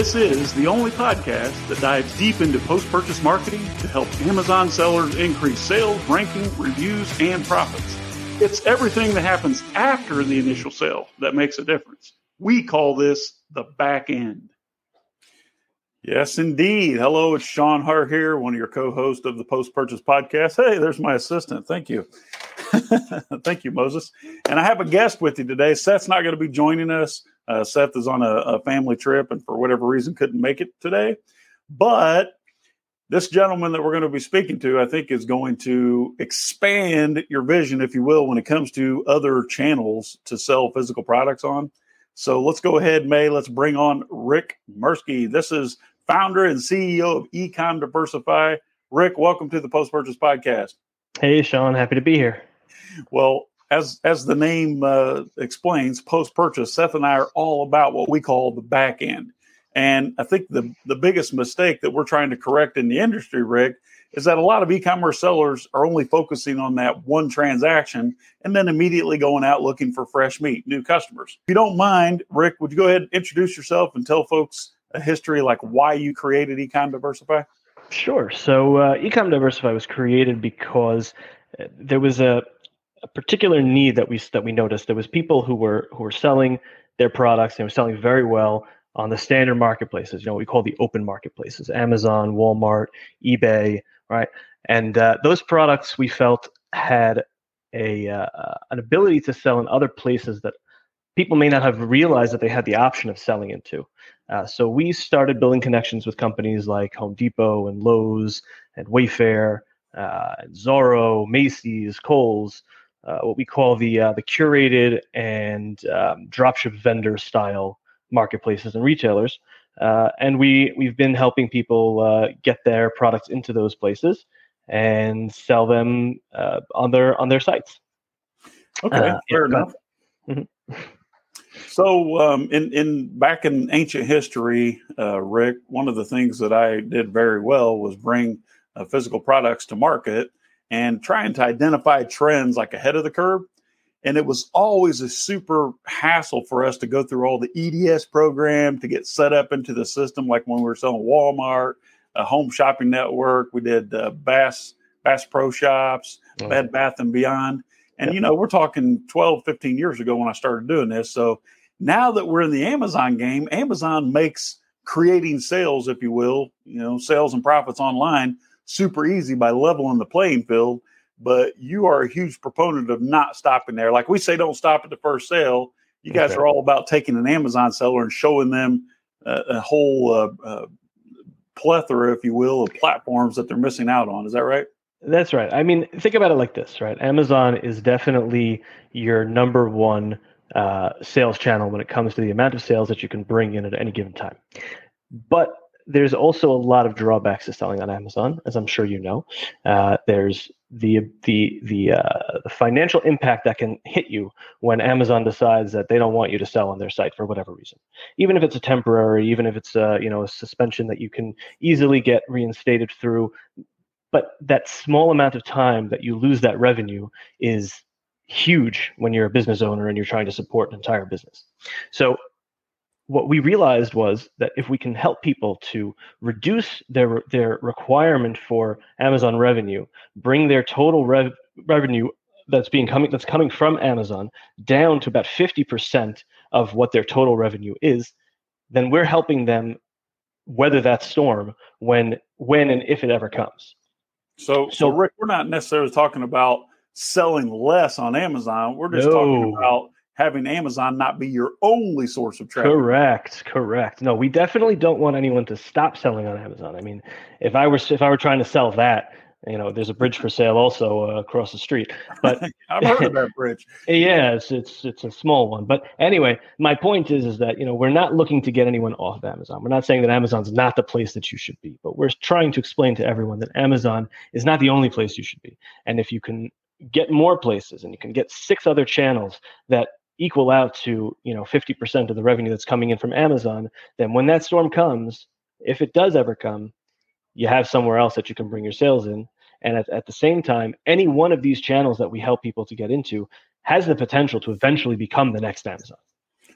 This is the only podcast that dives deep into post purchase marketing to help Amazon sellers increase sales, ranking, reviews, and profits. It's everything that happens after the initial sale that makes a difference. We call this the back end. Yes, indeed. Hello, it's Sean Hart here, one of your co hosts of the Post Purchase Podcast. Hey, there's my assistant. Thank you. Thank you, Moses. And I have a guest with you today. Seth's not going to be joining us. Uh, Seth is on a, a, family trip and for whatever reason couldn't make it today. But this gentleman that we're going to be speaking to, I think, is going to expand your vision, if you will, when it comes to other channels to sell physical products on. So let's go ahead, May. Let's bring on Rick Mirsky. This is founder and CEO of Ecom Diversify. Rick, welcome to the Post Purchase Podcast. Hey, Sean. Happy to be here. Well, as as the name uh, explains, post purchase, Seth and I are all about what we call the back end. And I think the the biggest mistake that we're trying to correct in the industry, Rick, is that a lot of e-commerce sellers are only focusing on that one transaction and then immediately going out looking for fresh meat, new customers. If you don't mind, Rick, would you go ahead and introduce yourself and tell folks a history like why you created Ecom Diversify? Sure. So uh, Ecom Diversify was created because uh, there was a a particular need that we that we noticed. There was people who were who were selling their products. and were selling very well on the standard marketplaces. You know, what we call the open marketplaces: Amazon, Walmart, eBay, right? And uh, those products we felt had a uh, an ability to sell in other places that people may not have realized that they had the option of selling into. Uh, so we started building connections with companies like Home Depot and Lowe's and Wayfair, uh, Zoro, Macy's, Kohl's, uh, what we call the uh, the curated and um, dropship vendor style marketplaces and retailers. Uh, and we we've been helping people uh, get their products into those places and sell them uh, on their on their sites. Okay, fair enough. Mm-hmm. So, um, in in back in ancient history, Rick, one of the things that I did very well was bring physical products to market and trying to identify trends like ahead of the curve. And it was always a super hassle for us to go through all the EDS program to get set up into the system. Like when we were selling Walmart, a home shopping network, we did uh, Bass, Bass Pro Shops, oh. Bed Bath and Beyond. And, you know, we're talking 12, 15 years ago when I started doing this. So now that we're in the Amazon game, Amazon makes creating sales, if you will, you know, sales and profits online super easy by leveling the playing field. But you are a huge proponent of not stopping there. Like we say, don't stop at the first sale. You guys okay. are all about taking an Amazon seller and showing them uh, a whole uh, uh, plethora, if you will, of platforms that they're missing out on. Is that right? That's right. I mean, think about it like this, right? Amazon is definitely your number one uh, sales channel when it comes to the amount of sales that you can bring in at any given time. But there's also a lot of drawbacks to selling on Amazon, as I'm sure you know. Uh, there's the the the uh, the financial impact that can hit you when Amazon decides that they don't want you to sell on their site for whatever reason, even if it's a temporary, even if it's a you know a suspension that you can easily get reinstated through. But that small amount of time that you lose that revenue is huge when you're a business owner and you're trying to support an entire business. So what we realized was that if we can help people to reduce their their requirement for Amazon revenue, bring their total rev, revenue that's being coming that's coming from Amazon down to about 50% of what their total revenue is, then we're helping them weather that storm when when and if it ever comes. So so Rick, we're not necessarily talking about selling less on Amazon. We're just no. talking about having Amazon not be your only source of traffic. Correct, correct. No, we definitely don't want anyone to stop selling on Amazon. I mean, if I were if I were trying to sell that, you know, there's a bridge for sale also uh, across the street. But I've heard of that bridge. yeah, it's, it's it's a small one. But anyway, my point is is that you know we're not looking to get anyone off of Amazon. We're not saying that Amazon's not the place that you should be, but we're trying to explain to everyone that Amazon is not the only place you should be. And if you can get more places and you can get six other channels that equal out to you know 50% of the revenue that's coming in from Amazon, then when that storm comes, if it does ever come, you have somewhere else that you can bring your sales in. And at, at the same time, any one of these channels that we help people to get into has the potential to eventually become the next Amazon.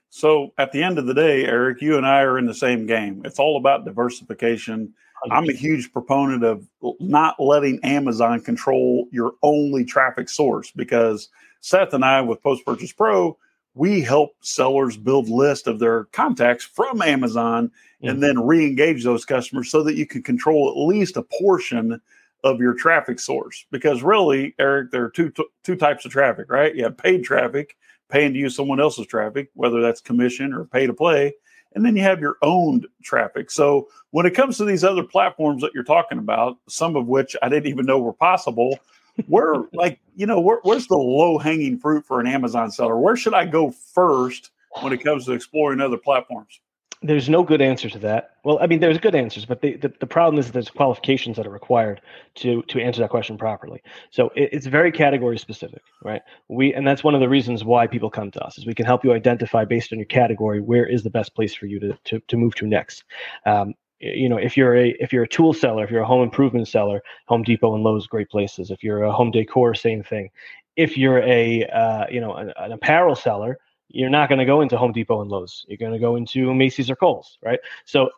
So at the end of the day, Eric, you and I are in the same game. It's all about diversification. Oh, I'm a huge proponent of not letting Amazon control your only traffic source because Seth and I with Post Purchase Pro, we help sellers build list of their contacts from Amazon mm-hmm. and then re-engage those customers so that you can control at least a portion of your traffic source. Because really, Eric, there are two two types of traffic, right? You have paid traffic, paying to use someone else's traffic, whether that's commission or pay to play, and then you have your owned traffic. So when it comes to these other platforms that you're talking about, some of which I didn't even know were possible, where like you know where, where's the low hanging fruit for an Amazon seller? Where should I go first when it comes to exploring other platforms? There's no good answer to that. Well, I mean, there's good answers, but the, the, the problem is there's qualifications that are required to to answer that question properly. So it, it's very category specific, right? We and that's one of the reasons why people come to us is we can help you identify based on your category where is the best place for you to to, to move to next. Um, you know if you're a if you're a tool seller if you're a home improvement seller home depot and lowes great places. If you're a home decor same thing. If you're a uh, you know an, an, apparel seller you're not going to go into home depot and lowes. You're going to go into macy's or kohl's right? So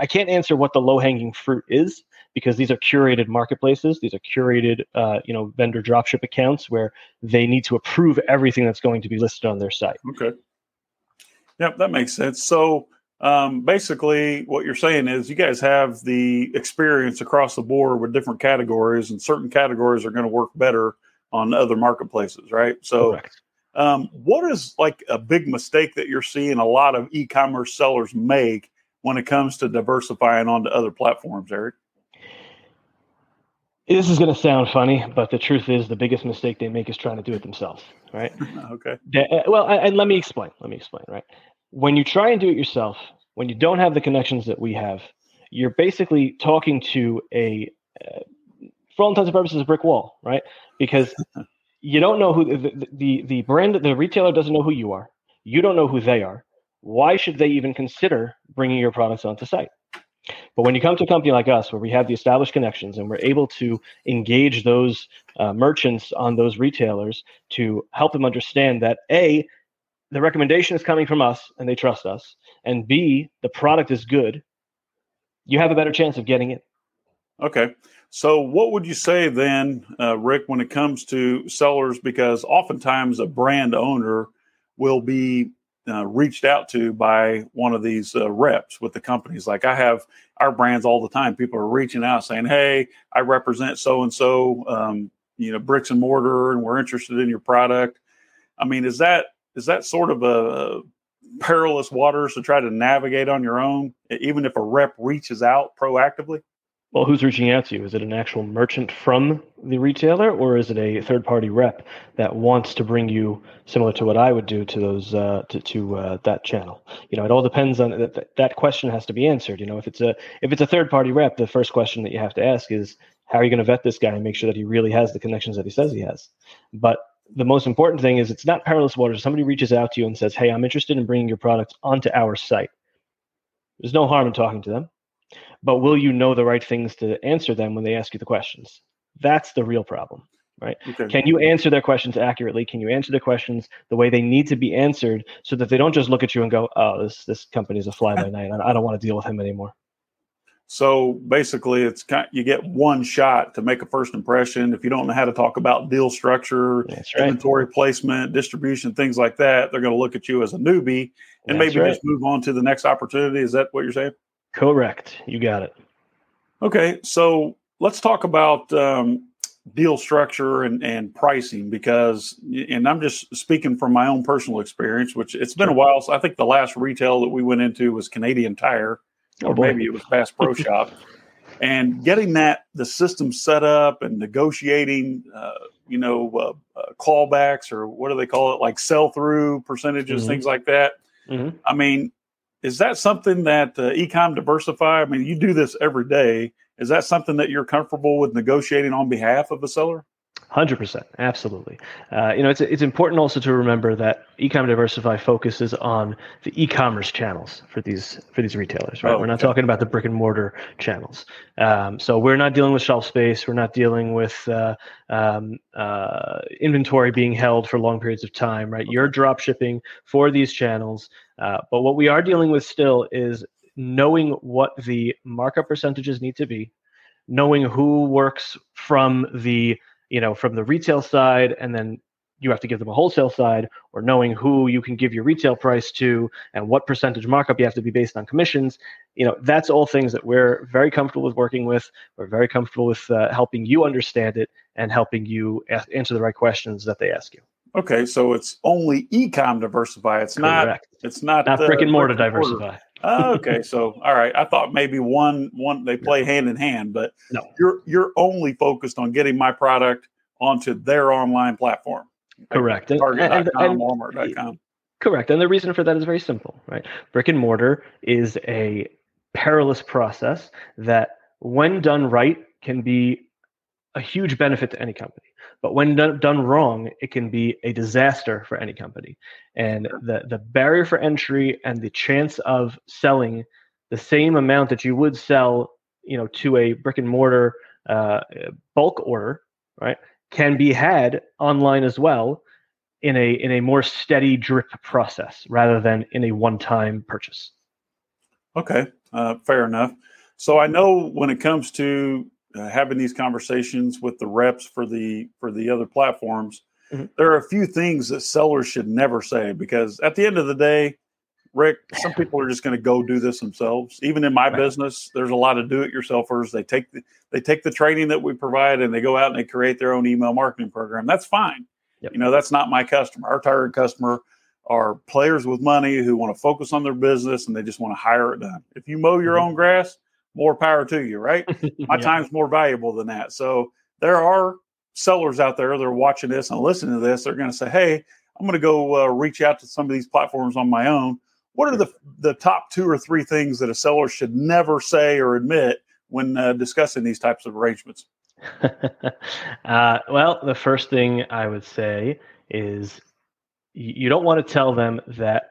i can't answer what the low hanging fruit is because these are curated marketplaces. These are curated uh, you know vendor dropship accounts where they need to approve everything that's going to be listed on their site. Okay. Yep that makes sense. So um, basically, what you're saying is you guys have the experience across the board with different categories, and certain categories are going to work better on other marketplaces, right? So, um, what is like a big mistake that you're seeing a lot of e-commerce sellers make when it comes to diversifying onto other platforms, Eric? This is going to sound funny, but the truth is, the biggest mistake they make is trying to do it themselves, right? okay. Uh, well, and let me explain. Let me explain, right? When you try and do it yourself, when you don't have the connections that we have, you're basically talking to a, uh, for all intents and purposes, a brick wall, right? Because you don't know who the, the, the brand, the retailer doesn't know who you are. You don't know who they are. Why should they even consider bringing your products onto site? But when you come to a company like us, where we have the established connections and we're able to engage those uh, merchants on those retailers to help them understand that A, the recommendation is coming from us and they trust us, and B, the product is good, you have a better chance of getting it. Okay. So, what would you say then, uh, Rick, when it comes to sellers? Because oftentimes a brand owner will be uh, reached out to by one of these uh, reps with the companies. Like I have our brands all the time. People are reaching out saying, "Hey, I represent so and so, you know, bricks and mortar, and we're interested in your product." I mean, is that is that sort of a perilous waters to try to navigate on your own, even if a rep reaches out proactively? Well, who's reaching out to you? Is it an actual merchant from the retailer, or is it a third-party rep that wants to bring you, similar to what I would do to those uh, to, to uh, that channel? You know, it all depends on that. That question has to be answered. You know, if it's a if it's a third-party rep, the first question that you have to ask is, how are you going to vet this guy and make sure that he really has the connections that he says he has? But the most important thing is it's not perilous waters. Somebody reaches out to you and says, Hey, I'm interested in bringing your products onto our site. There's no harm in talking to them, but will you know the right things to answer them when they ask you the questions? That's the real problem, right? Okay. Can you answer their questions accurately? Can you answer their questions the way they need to be answered so that they don't just look at you and go, Oh, this, this company's a fly by night. I don't want to deal with him anymore. So basically, it's kind, you get one shot to make a first impression. If you don't know how to talk about deal structure, right. inventory placement, distribution, things like that, they're going to look at you as a newbie and That's maybe right. just move on to the next opportunity. Is that what you're saying? Correct. You got it. Okay, so let's talk about um, deal structure and, and pricing because, and I'm just speaking from my own personal experience, which it's been a while. So I think the last retail that we went into was Canadian Tire or oh, maybe it was Bass Pro Shop. And getting that the system set up and negotiating, uh, you know, uh, uh, callbacks or what do they call it, like sell through percentages, mm-hmm. things like that. Mm-hmm. I mean, is that something that uh, Ecom Diversify? I mean, you do this every day. Is that something that you're comfortable with negotiating on behalf of a seller? Hundred percent, absolutely. Uh, you know, it's it's important also to remember that Ecom Diversify focuses on the e-commerce channels for these for these retailers, right? Oh, we're not okay. talking about the brick and mortar channels. Um, so we're not dealing with shelf space. We're not dealing with uh, um, uh, inventory being held for long periods of time, right? You're drop shipping for these channels, uh, but what we are dealing with still is knowing what the markup percentages need to be, knowing who works from the you know, from the retail side, and then you have to give them a wholesale side, or knowing who you can give your retail price to and what percentage markup you have to be based on commissions. You know, that's all things that we're very comfortable with working with. We're very comfortable with uh, helping you understand it and helping you ask, answer the right questions that they ask you. Okay, so it's only ecom diversify. It's Correct. not. It's not not brick and mortar diversify. Oh, okay, so all right. I thought maybe one one they play no. hand in hand, but no, you're you're only focused on getting my product onto their online platform. Correct. Like Target.com, Walmart.com. Correct. And the reason for that is very simple, right? Brick and mortar is a perilous process that, when done right, can be a huge benefit to any company. But when done, done wrong, it can be a disaster for any company. And the, the barrier for entry and the chance of selling the same amount that you would sell, you know, to a brick and mortar uh, bulk order, right, can be had online as well in a in a more steady drip process rather than in a one-time purchase. Okay, uh, fair enough. So I know when it comes to uh, having these conversations with the reps for the for the other platforms, mm-hmm. there are a few things that sellers should never say because at the end of the day, Rick, some people are just going to go do this themselves. Even in my right. business, there's a lot of do-it-yourselfers. They take the, they take the training that we provide and they go out and they create their own email marketing program. That's fine. Yep. You know, that's not my customer. Our target customer are players with money who want to focus on their business and they just want to hire it done. If you mow your mm-hmm. own grass, more power to you, right? My yeah. time's more valuable than that. So there are sellers out there that are watching this and listening to this. They're going to say, "Hey, I'm going to go uh, reach out to some of these platforms on my own." What are the the top two or three things that a seller should never say or admit when uh, discussing these types of arrangements? uh, well, the first thing I would say is you don't want to tell them that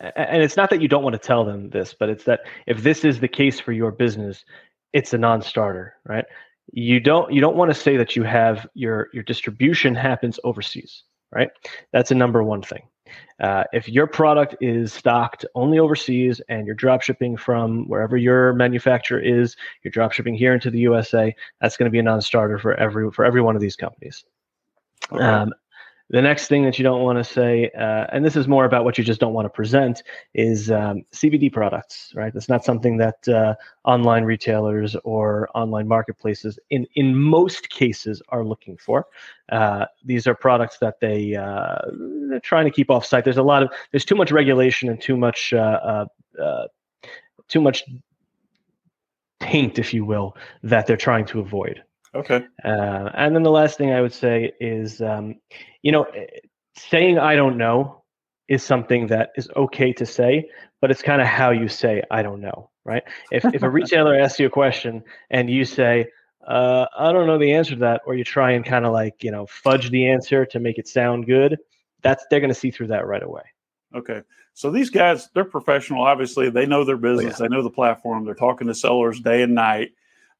and it's not that you don't want to tell them this, but it's that if this is the case for your business, it's a non-starter, right? You don't you don't want to say that you have your your distribution happens overseas, right? That's a number one thing. Uh, if your product is stocked only overseas and you're drop shipping from wherever your manufacturer is, you're drop shipping here into the USA, that's going to be a non-starter for every for every one of these companies. Um, the next thing that you don't want to say, uh, and this is more about what you just don't want to present, is um, CBD products, right? That's not something that uh, online retailers or online marketplaces, in in most cases, are looking for. Uh, these are products that they uh, they're trying to keep off site. There's a lot of there's too much regulation and too much uh, uh, too much taint, if you will, that they're trying to avoid. Okay. Uh, and then the last thing I would say is, um, you know, eh, saying I don't know is something that is okay to say, but it's kind of how you say I don't know, right? If if a retailer asks you a question and you say uh, I don't know the answer to that, or you try and kind of like you know fudge the answer to make it sound good, that's they're going to see through that right away. Okay. So these guys, they're professional. Obviously, they know their business. Oh, yeah. They know the platform. They're talking to sellers day and night.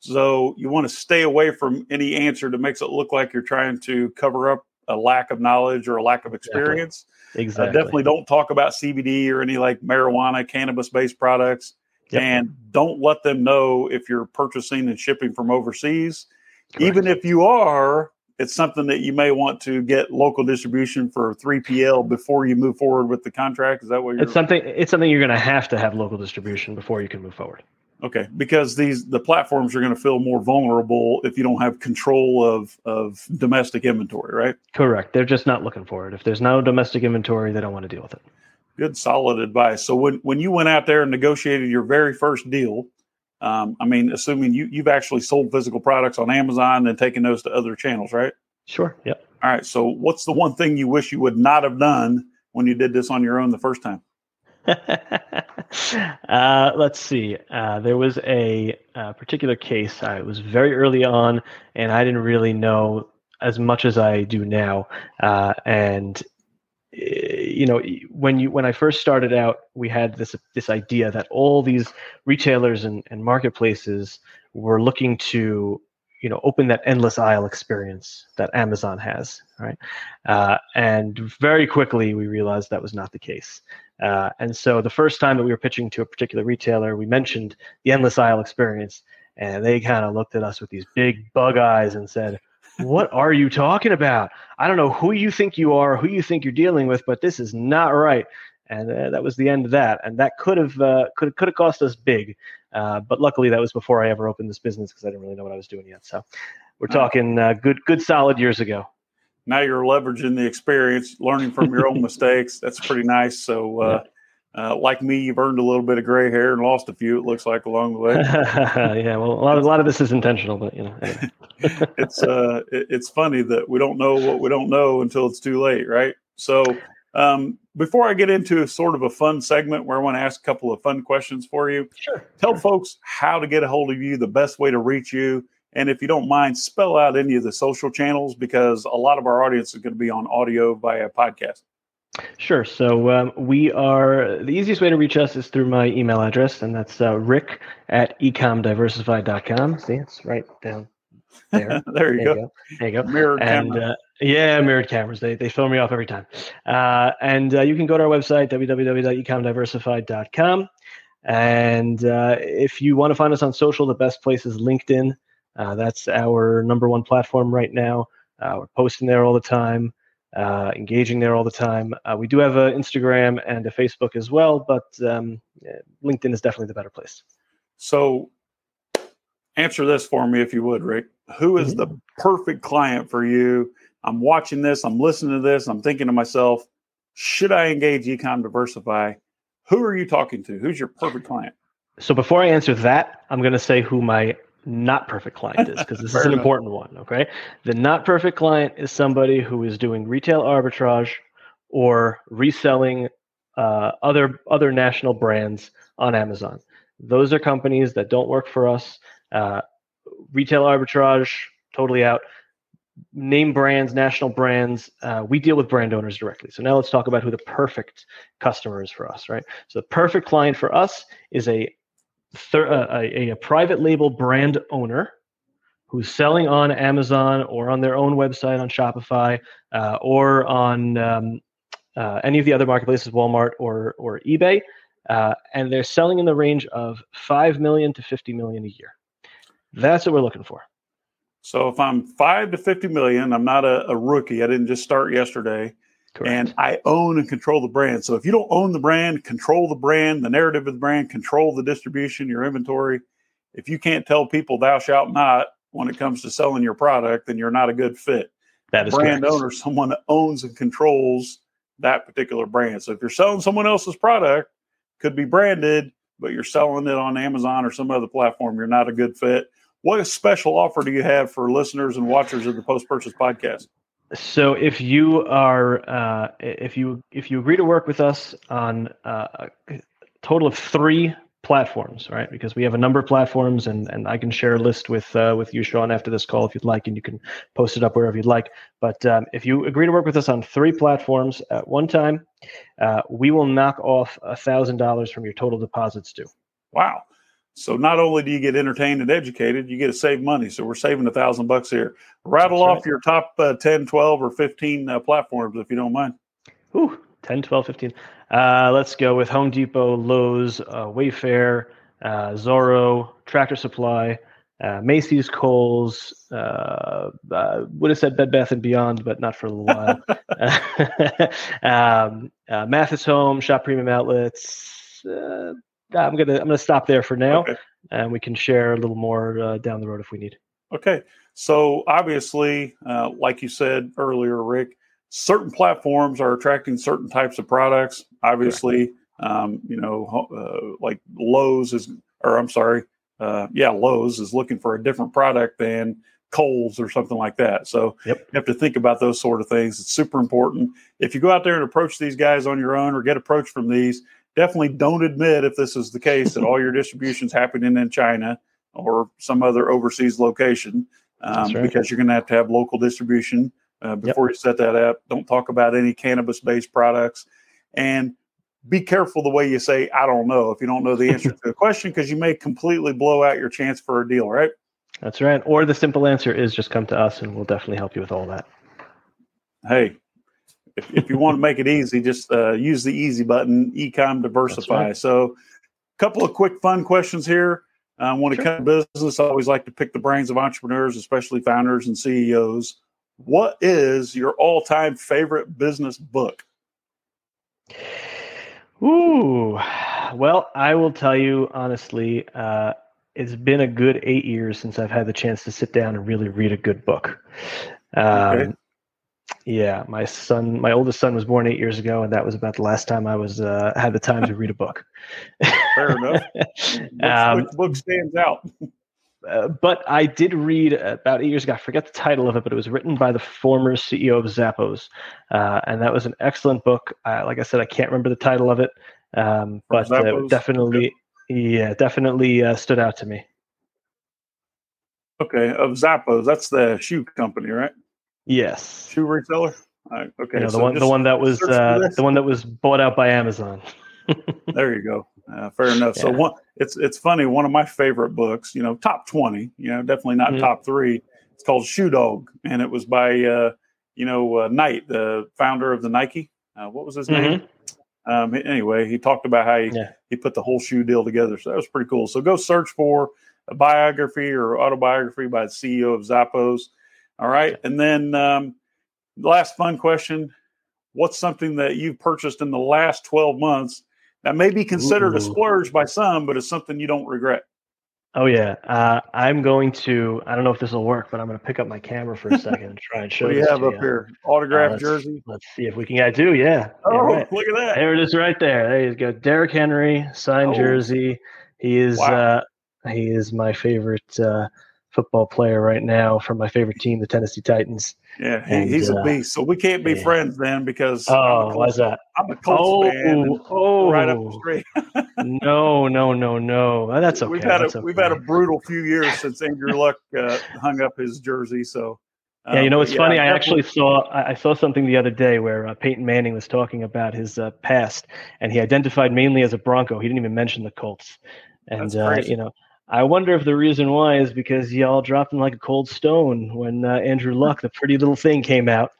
So you want to stay away from any answer that makes it look like you're trying to cover up a lack of knowledge or a lack of experience. Exactly. Uh, definitely don't talk about CBD or any like marijuana, cannabis based products. Yep. And don't let them know if you're purchasing and shipping from overseas. Correct. Even if you are, it's something that you may want to get local distribution for 3PL before you move forward with the contract. Is that what you're? It's something. It's something you're going to have to have local distribution before you can move forward. Okay, because these the platforms are going to feel more vulnerable if you don't have control of of domestic inventory, right? Correct. They're just not looking for it. If there's no domestic inventory, they don't want to deal with it. Good, solid advice. So when when you went out there and negotiated your very first deal, um, I mean, assuming you you've actually sold physical products on Amazon and taken those to other channels, right? Sure. Yep. All right. So what's the one thing you wish you would not have done when you did this on your own the first time? uh, let's see. Uh, there was a, a, particular case. I was very early on, and I didn't really know as much as I do now, uh, and you know when you when i first started out we had this this idea that all these retailers and, and marketplaces were looking to you know open that endless aisle experience that amazon has right uh, and very quickly we realized that was not the case uh, and so the first time that we were pitching to a particular retailer we mentioned the endless aisle experience and they kind of looked at us with these big bug eyes and said what are you talking about? I don't know who you think you are, who you think you're dealing with, but this is not right. And uh, that was the end of that. And that could have uh, could could have cost us big. Uh, but luckily, that was before I ever opened this business because I didn't really know what I was doing yet. So we're talking uh, good good solid years ago. Now you're leveraging the experience, learning from your own mistakes. That's pretty nice. So. Uh, yeah uh, like me, you've earned a little bit of gray hair and lost a few. It looks like along the way. yeah, well, a lot, of, a lot of this is intentional, but you know, it's uh, it, it's funny that we don't know what we don't know until it's too late, right? So, um, before I get into sort of a fun segment where I want to ask a couple of fun questions for you, sure. Tell sure. folks how to get a hold of you, the best way to reach you, and if you don't mind, spell out any of the social channels because a lot of our audience is going to be on audio via podcast. Sure. So um, we are the easiest way to reach us is through my email address, and that's uh, rick at ecomdiversify.com. See, it's right down there. there, you, there go. go. There you go. Mirrored and, camera. Uh, yeah, mirrored cameras. They, they throw me off every time. Uh, and uh, you can go to our website, www.ecomdiversify.com. And uh, if you want to find us on social, the best place is LinkedIn. Uh, that's our number one platform right now. we're posting there all the time uh, engaging there all the time. Uh, we do have an Instagram and a Facebook as well, but um, LinkedIn is definitely the better place. So, answer this for me if you would, Rick. Who is mm-hmm. the perfect client for you? I'm watching this, I'm listening to this, I'm thinking to myself, should I engage Ecom Diversify? Who are you talking to? Who's your perfect client? So before I answer that, I'm going to say who my not perfect client is because this is an enough. important one. Okay. The not perfect client is somebody who is doing retail arbitrage or reselling uh, other other national brands on Amazon. Those are companies that don't work for us. Uh, retail arbitrage, totally out. Name brands, national brands, uh, we deal with brand owners directly. So now let's talk about who the perfect customer is for us, right? So the perfect client for us is a thir- uh, a, a private label brand owner who's selling on Amazon or on their own website on Shopify uh, or on um, uh, any of the other marketplaces, Walmart or or eBay, uh, and they're selling in the range of five million to fifty million a year. That's what we're looking for. So if I'm five to fifty million, I'm not a, a rookie. I didn't just start yesterday. Correct. And I own and control the brand. So if you don't own the brand, control the brand, the narrative of the brand, control the distribution, your inventory. If you can't tell people thou shalt not when it comes to selling your product, then you're not a good fit. That is brand correct. owner, someone that owns and controls that particular brand. So if you're selling someone else's product, could be branded, but you're selling it on Amazon or some other platform, you're not a good fit. What special offer do you have for listeners and watchers of the post purchase podcast? So if you are uh, if you if you agree to work with us on uh, a total of three platforms, right? Because we have a number of platforms, and and I can share a list with uh, with you, Sean, after this call if you'd like, and you can post it up wherever you'd like. But um, if you agree to work with us on three platforms at one time, uh, we will knock off a thousand dollars from your total deposits due. Wow. So not only do you get entertained and educated, you get to save money. So we're saving a thousand bucks here. Rattle That's off right. your top uh, 10, 12, or 15 uh, platforms if you don't mind. Ooh, 10, 12, 15. Uh, let's go with Home Depot, Lowe's, uh, Wayfair, uh, Zoro, Tractor Supply, uh, Macy's, Kohl's. would have said Bed Bath and Beyond, but not for a little while. um, Mathis Home, Shop Premium Outlets. I'm gonna I'm gonna stop there for now, okay. and we can share a little more uh, down the road if we need. Okay, so obviously, uh, like you said earlier, Rick, certain platforms are attracting certain types of products. Obviously, um, you know, uh, like Lowe's is, or I'm sorry, uh, yeah, Lowe's is looking for a different product than Kohl's or something like that. So yep. you have to think about those sort of things. It's super important. If you go out there and approach these guys on your own or get approached from these, definitely don't admit if this is the case that all your distribution's happening in China or some other overseas location. um, right. because you're going to have to have local distribution uh, before yep. you set that up. Don't talk about any cannabis based products. And be careful the way you say, I don't know, if you don't know the answer to the question, because you may completely blow out your chance for a deal, right? That's right. Or the simple answer is just come to us and we'll definitely help you with all that. Hey, if, if you want to make it easy, just uh, use the easy button, Ecom Diversify. Right. So, a couple of quick fun questions here. Um, when it comes to business, I always like to pick the brains of entrepreneurs, especially founders and CEOs. What is your all time favorite business book? Ooh, well, I will tell you honestly, uh, it's been a good eight years since I've had the chance to sit down and really read a good book. Um, okay. Yeah, my son, my oldest son was born eight years ago, and that was about the last time I was uh, had the time to read a book. Fair enough. um, which book stands out? Uh, but I did read about eight years ago. I forget the title of it, but it was written by the former CEO of Zappos, uh, and that was an excellent book. Uh, like I said, I can't remember the title of it, um, but uh, definitely, yeah, definitely uh, stood out to me. Okay, of Zappos, that's the shoe company, right? Yes. Shoe reseller. Right, okay. You know, the so one, the one that was, uh, the one that was bought out by Amazon. there you go. Uh, fair enough. Yeah. So one, it's it's funny. One of my favorite books, you know, top twenty. You know, definitely not mm-hmm. top three. It's called Shoe Dog, and it was by uh, you know uh, Knight, the founder of the Nike. Uh, what was his mm-hmm. name? Um, anyway, he talked about how he, yeah. he put the whole shoe deal together. So that was pretty cool. So go search for a biography or autobiography by the CEO of Zappos. All right. And then um, last fun question What's something that you've purchased in the last 12 months that may be considered Ooh. a splurge by some, but it's something you don't regret? Oh, yeah. Uh, I'm going to, I don't know if this will work, but I'm going to pick up my camera for a second and try and show you. what do you have up you. here? Autograph uh, jersey? Let's see if we can. I do, yeah. Oh, yeah, right. look at that. There it is right there. There you go. Derrick Henry, signed oh. jersey. He is, wow. uh, he is my favorite uh, football player right now from my favorite team, the Tennessee Titans. Yeah, and, he's uh, a beast. So we can't be yeah. friends then because oh, why's that? I'm a Colts oh, fan. Oh, right up the street. no, no, no, no. Uh, that's okay. We've had a okay. we've had a brutal few years since Andrew Luck uh, hung up his jersey. So yeah, you know it's um, funny. I actually saw I saw something the other day where uh, Peyton Manning was talking about his uh, past, and he identified mainly as a Bronco. He didn't even mention the Colts, and uh, you know I wonder if the reason why is because y'all dropped him like a cold stone when uh, Andrew Luck, the pretty little thing, came out.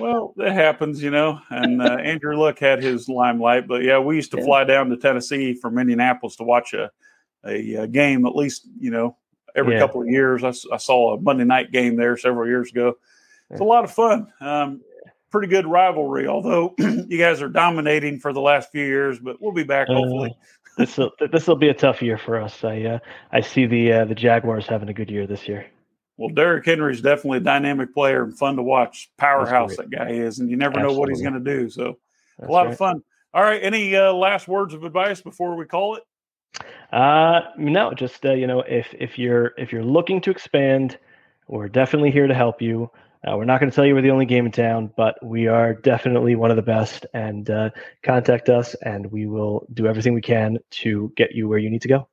well, that happens, you know. And uh, Andrew Luck had his limelight, but yeah, we used to yeah. fly down to Tennessee from Indianapolis to watch a, a, a game at least, you know, every yeah. couple of years. I, I, saw a Monday night game there several years ago. It's a lot of fun. Um, pretty good rivalry, although you guys are dominating for the last few years, but we'll be back hopefully. Uh, this will this will be a tough year for us. I uh, I see the uh, the Jaguars having a good year this year. Well, Derrick Henry is definitely a dynamic player and fun to watch. Powerhouse that guy is, and you never Absolutely. know what he's going to do. So, That's a lot right. of fun. All right, any uh, last words of advice before we call it? Uh, no, just uh, you know, if if you're if you're looking to expand, we're definitely here to help you. Uh, we're not going to tell you we're the only game in town, but we are definitely one of the best. And uh, contact us, and we will do everything we can to get you where you need to go.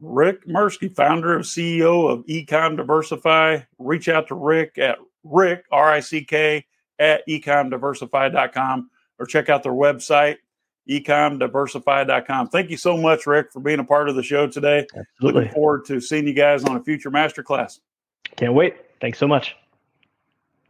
Rick Mirsky, founder and CEO of Ecom Diversify. Reach out to Rick at Rick, R I C K, at ecomdiversify.com or check out their website, ecomdiversify.com. Thank you so much, Rick, for being a part of the show today. Absolutely. Looking forward to seeing you guys on a future masterclass. Can't wait. Thanks so much.